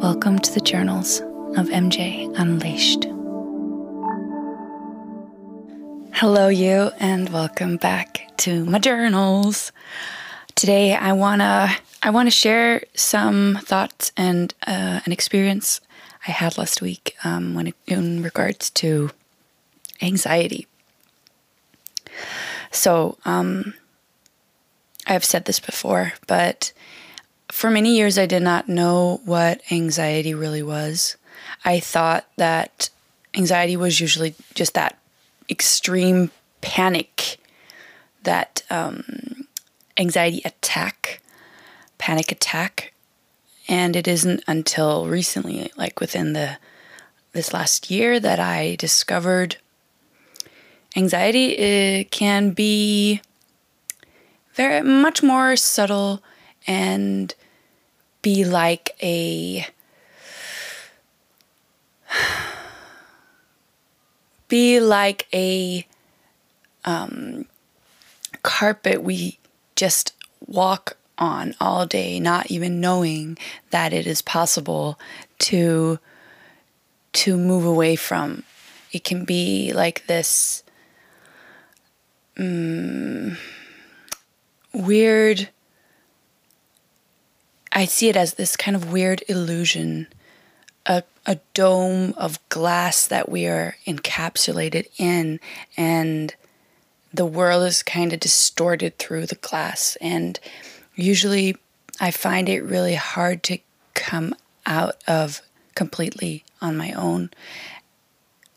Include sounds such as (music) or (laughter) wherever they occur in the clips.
Welcome to the journals of MJ Unleashed. Hello, you, and welcome back to my journals. Today, I wanna I wanna share some thoughts and uh, an experience I had last week um, when it, in regards to anxiety. So, um, I've said this before, but for many years I did not know what anxiety really was. I thought that anxiety was usually just that extreme panic, that um, anxiety attack, panic attack. And it isn't until recently, like within the this last year, that I discovered anxiety it can be very much more subtle and be like a (sighs) be like a um, carpet we just walk on all day, not even knowing that it is possible to to move away from. It can be like this um, weird. I see it as this kind of weird illusion, a, a dome of glass that we are encapsulated in, and the world is kind of distorted through the glass. And usually I find it really hard to come out of completely on my own.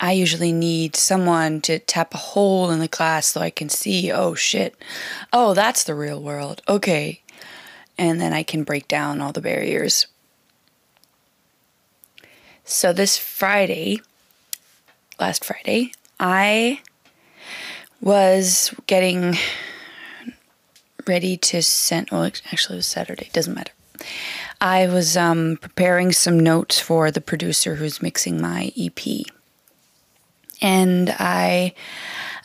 I usually need someone to tap a hole in the glass so I can see, oh shit, oh, that's the real world. Okay. And then I can break down all the barriers. So this Friday, last Friday, I was getting ready to send, well, actually, it was Saturday, doesn't matter. I was um, preparing some notes for the producer who's mixing my EP and I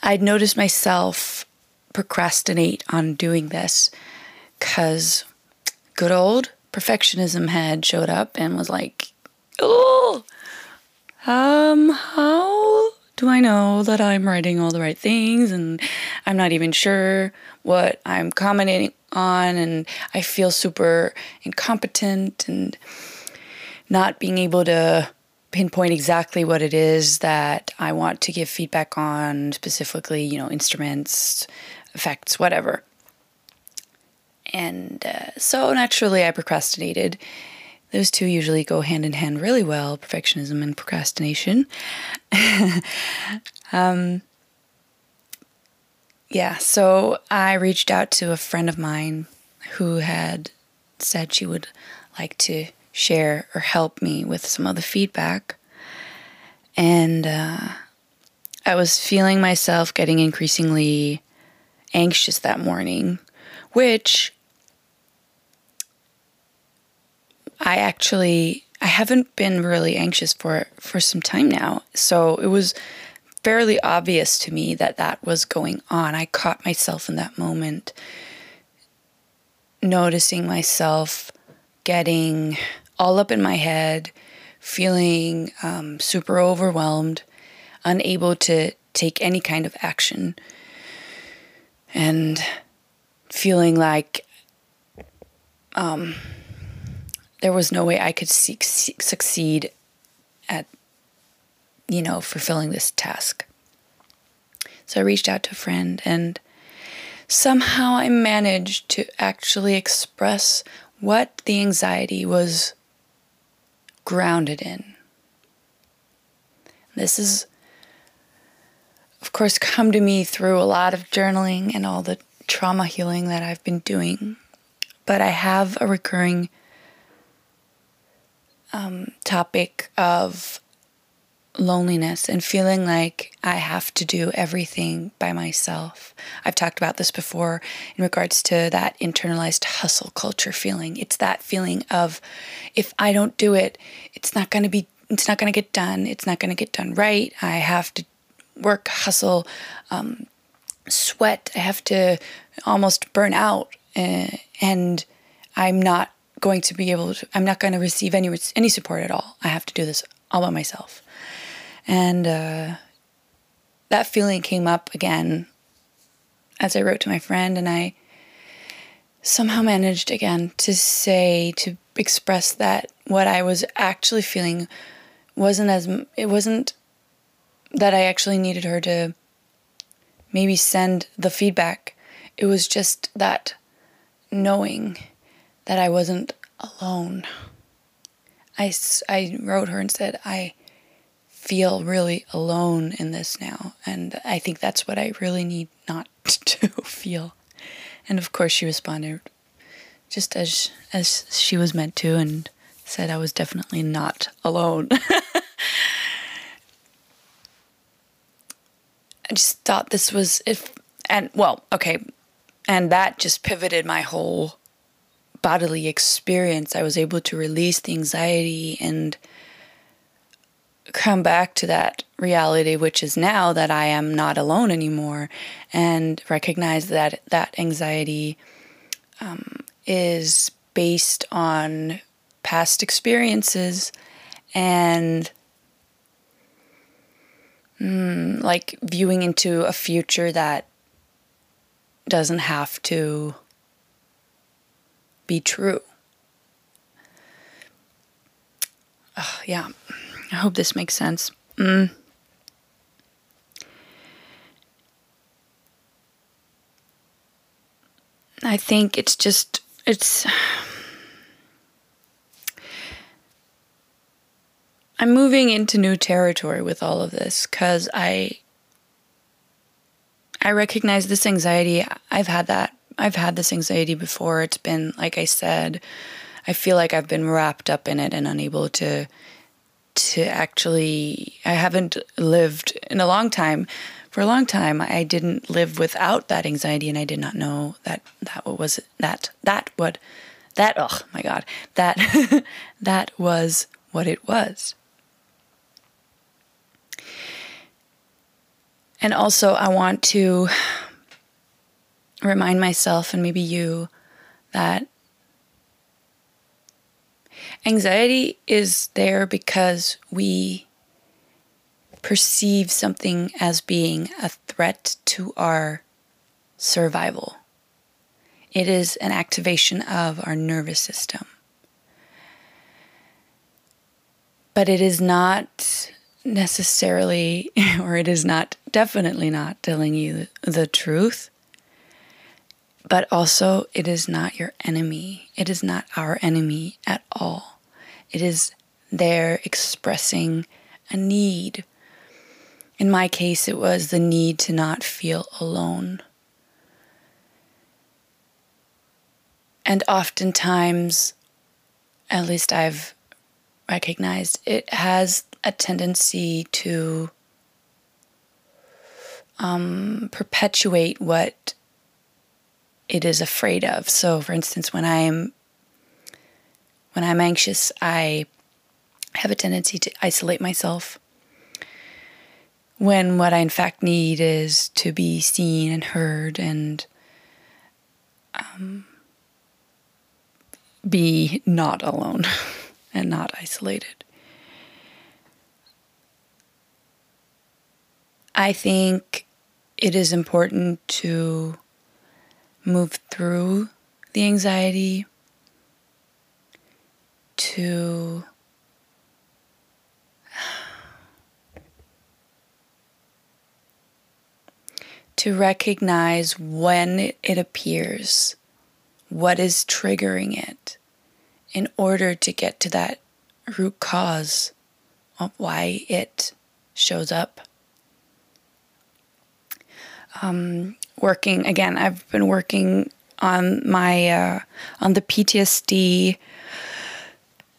I'd noticed myself procrastinate on doing this because good old perfectionism had showed up and was like, oh, um, how do I know that I'm writing all the right things and I'm not even sure what I'm commenting on and I feel super incompetent and not being able to pinpoint exactly what it is that I want to give feedback on, specifically, you know, instruments, effects, whatever. And uh, so naturally, I procrastinated. Those two usually go hand in hand really well perfectionism and procrastination. (laughs) um, yeah, so I reached out to a friend of mine who had said she would like to share or help me with some of the feedback. And uh, I was feeling myself getting increasingly anxious that morning, which I actually I haven't been really anxious for for some time now. So it was fairly obvious to me that that was going on. I caught myself in that moment noticing myself getting all up in my head, feeling um, super overwhelmed, unable to take any kind of action, and feeling like um, there was no way I could succeed at, you know, fulfilling this task. So I reached out to a friend and somehow I managed to actually express what the anxiety was grounded in. This is, of course, come to me through a lot of journaling and all the trauma healing that I've been doing. But I have a recurring um, topic of loneliness and feeling like I have to do everything by myself. I've talked about this before in regards to that internalized hustle culture feeling. It's that feeling of if I don't do it, it's not going to be it's not going to get done. It's not going to get done right. I have to work, hustle, um, sweat. I have to almost burn out, uh, and I'm not going to be able to I'm not going to receive any any support at all. I have to do this all by myself. And uh, that feeling came up again as I wrote to my friend and I somehow managed again to say to express that what I was actually feeling wasn't as it wasn't that I actually needed her to maybe send the feedback. It was just that knowing that I wasn't alone. I, I wrote her and said, I feel really alone in this now. And I think that's what I really need not (laughs) to feel. And of course, she responded just as, as she was meant to and said I was definitely not alone. (laughs) I just thought this was if and well, okay, and that just pivoted my whole bodily experience. I was able to release the anxiety and come back to that reality which is now that I am not alone anymore and recognize that that anxiety um, is based on past experiences and mm, like viewing into a future that doesn't have to be true. Oh, yeah, I hope this makes sense. Mm. I think it's just, it's. I'm moving into new territory with all of this because I I recognize this anxiety. I've had that. I've had this anxiety before. It's been like I said, I feel like I've been wrapped up in it and unable to to actually I haven't lived in a long time. For a long time I didn't live without that anxiety and I did not know that that was that that what that oh my god. That (laughs) that was what it was. And also, I want to remind myself and maybe you that anxiety is there because we perceive something as being a threat to our survival. It is an activation of our nervous system. But it is not necessarily, (laughs) or it is not, definitely not telling you the truth. But also, it is not your enemy. It is not our enemy at all. It is there expressing a need. In my case, it was the need to not feel alone. And oftentimes, at least I've recognized, it has a tendency to um, perpetuate what it is afraid of. So, for instance, when I'm when I'm anxious, I have a tendency to isolate myself. When what I in fact need is to be seen and heard and um, be not alone (laughs) and not isolated. I think it is important to move through the anxiety, to to recognize when it appears, what is triggering it, in order to get to that root cause of why it shows up um, working again. I've been working on my uh, on the PTSD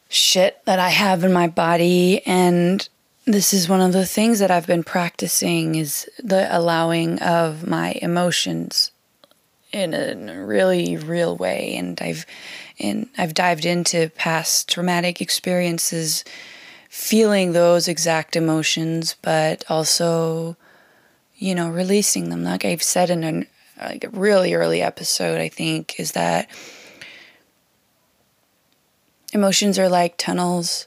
shit that I have in my body, and this is one of the things that I've been practicing is the allowing of my emotions in a really real way, and I've in I've dived into past traumatic experiences, feeling those exact emotions, but also you know, releasing them. Like I've said in a like a really early episode, I think, is that emotions are like tunnels.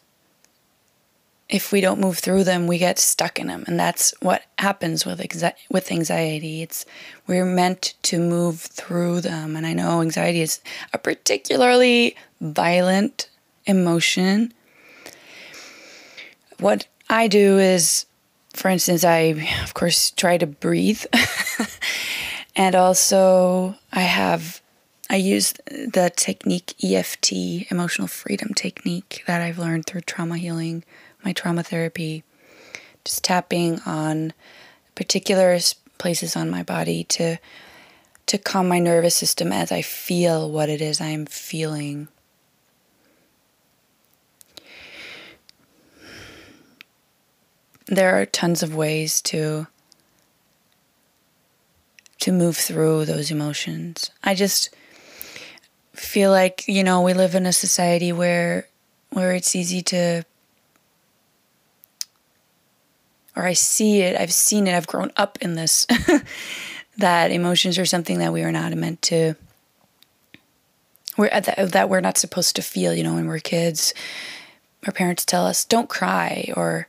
If we don't move through them, we get stuck in them, and that's what happens with with anxiety. It's we're meant to move through them, and I know anxiety is a particularly violent emotion. What I do is, for instance, I of course try to breathe, (laughs) and also I have I use the technique EFT, emotional freedom technique that I've learned through trauma healing, my trauma therapy. Just tapping on particular places on my body to to calm my nervous system as I feel what it is I'm feeling. There are tons of ways to to move through those emotions. I just feel like you know we live in a society where where it's easy to or I see it, I've seen it, I've grown up in this (laughs) that emotions are something that we are not meant to we're that, that we're not supposed to feel, you know, when we're kids. Our parents tell us don't cry or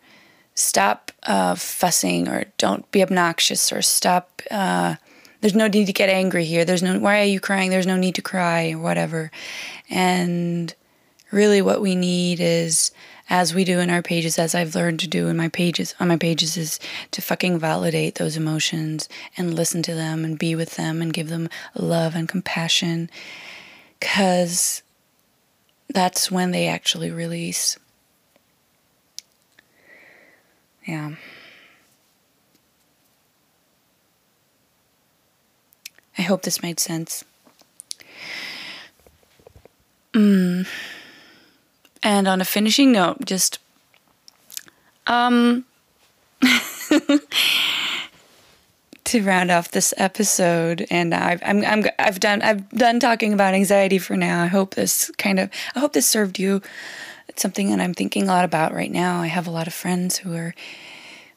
stop uh, fussing or don't be obnoxious or stop uh, there's no need to get angry here. There's no, why are you crying? There's no need to cry or whatever. And really, what we need is, as we do in our pages, as I've learned to do in my pages, on my pages, is to fucking validate those emotions and listen to them and be with them and give them love and compassion. Because that's when they actually release. Yeah. I hope this made sense. Mm. And on a finishing note, just um (laughs) to round off this episode, and I've I'm, I'm I've done I've done talking about anxiety for now. I hope this kind of I hope this served you. It's something that I'm thinking a lot about right now. I have a lot of friends who are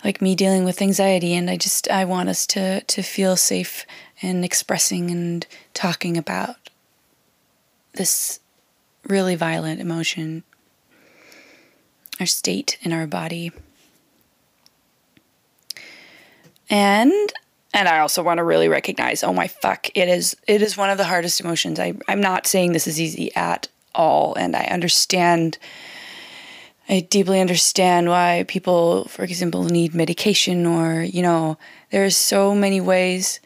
like me dealing with anxiety, and I just I want us to to feel safe and expressing and talking about this really violent emotion, our state in our body. And and I also want to really recognize, oh my fuck, it is it is one of the hardest emotions. I, I'm not saying this is easy at all, and I understand I deeply understand why people, for example, need medication or, you know, there's so many ways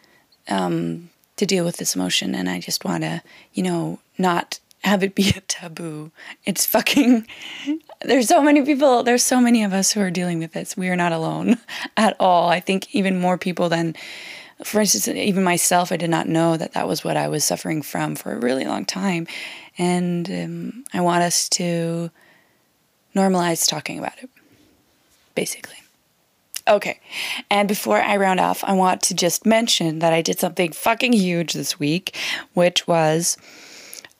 um, to deal with this emotion, and I just want to, you know, not have it be a taboo. It's fucking. There's so many people. There's so many of us who are dealing with this. We are not alone (laughs) at all. I think even more people than, for instance, even myself. I did not know that that was what I was suffering from for a really long time, and um, I want us to normalize talking about it. Basically. Okay. And before I round off, I want to just mention that I did something fucking huge this week, which was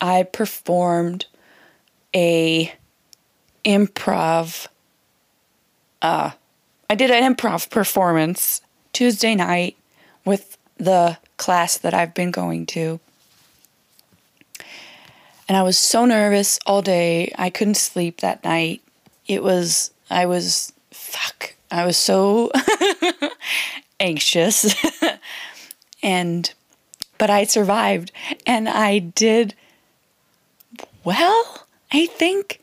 I performed a improv uh I did an improv performance Tuesday night with the class that I've been going to. And I was so nervous all day. I couldn't sleep that night. It was I was fuck I was so (laughs) anxious. (laughs) and, but I survived and I did well, I think.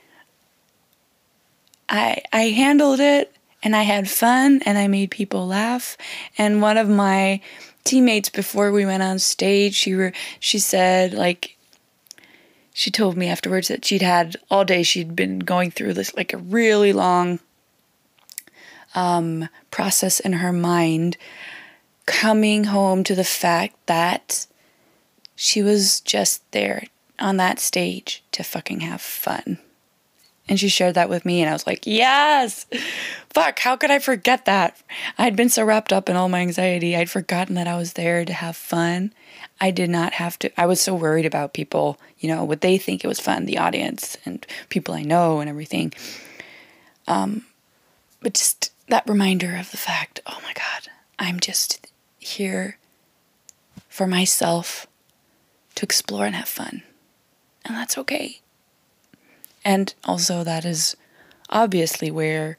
I, I handled it and I had fun and I made people laugh. And one of my teammates before we went on stage, she re, she said like she told me afterwards that she'd had all day she'd been going through this like a really long um, process in her mind, coming home to the fact that she was just there on that stage to fucking have fun. And she shared that with me, and I was like, yes! Fuck, how could I forget that? I'd been so wrapped up in all my anxiety, I'd forgotten that I was there to have fun. I did not have to, I was so worried about people, you know, would they think it was fun, the audience and people I know and everything. Um, but just that reminder of the fact oh my God, I'm just here for myself to explore and have fun. And that's okay. And also, that is obviously where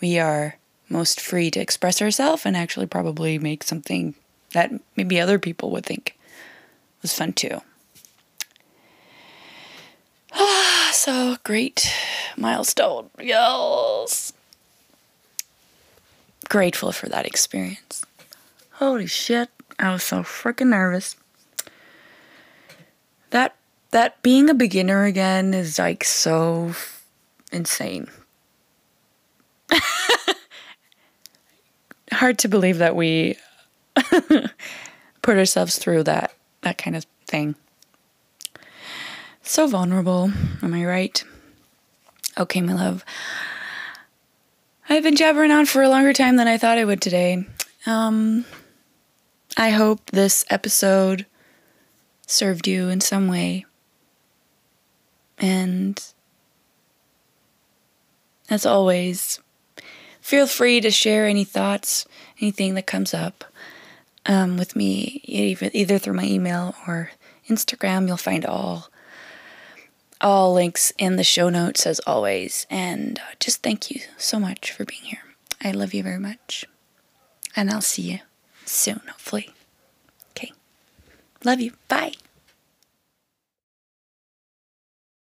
we are most free to express ourselves and actually probably make something that maybe other people would think was fun too. Ah, (sighs) so great milestone. Yes. Grateful for that experience. Holy shit, I was so freaking nervous. That that being a beginner again is like so insane. (laughs) Hard to believe that we (laughs) put ourselves through that that kind of thing. So vulnerable, am I right? Okay, my love. I've been jabbering on for a longer time than I thought I would today. Um, I hope this episode served you in some way. And as always, feel free to share any thoughts, anything that comes up um, with me, either, either through my email or Instagram. You'll find all all links in the show notes as always. And uh, just thank you so much for being here. I love you very much. And I'll see you soon, hopefully. Okay. Love you. Bye.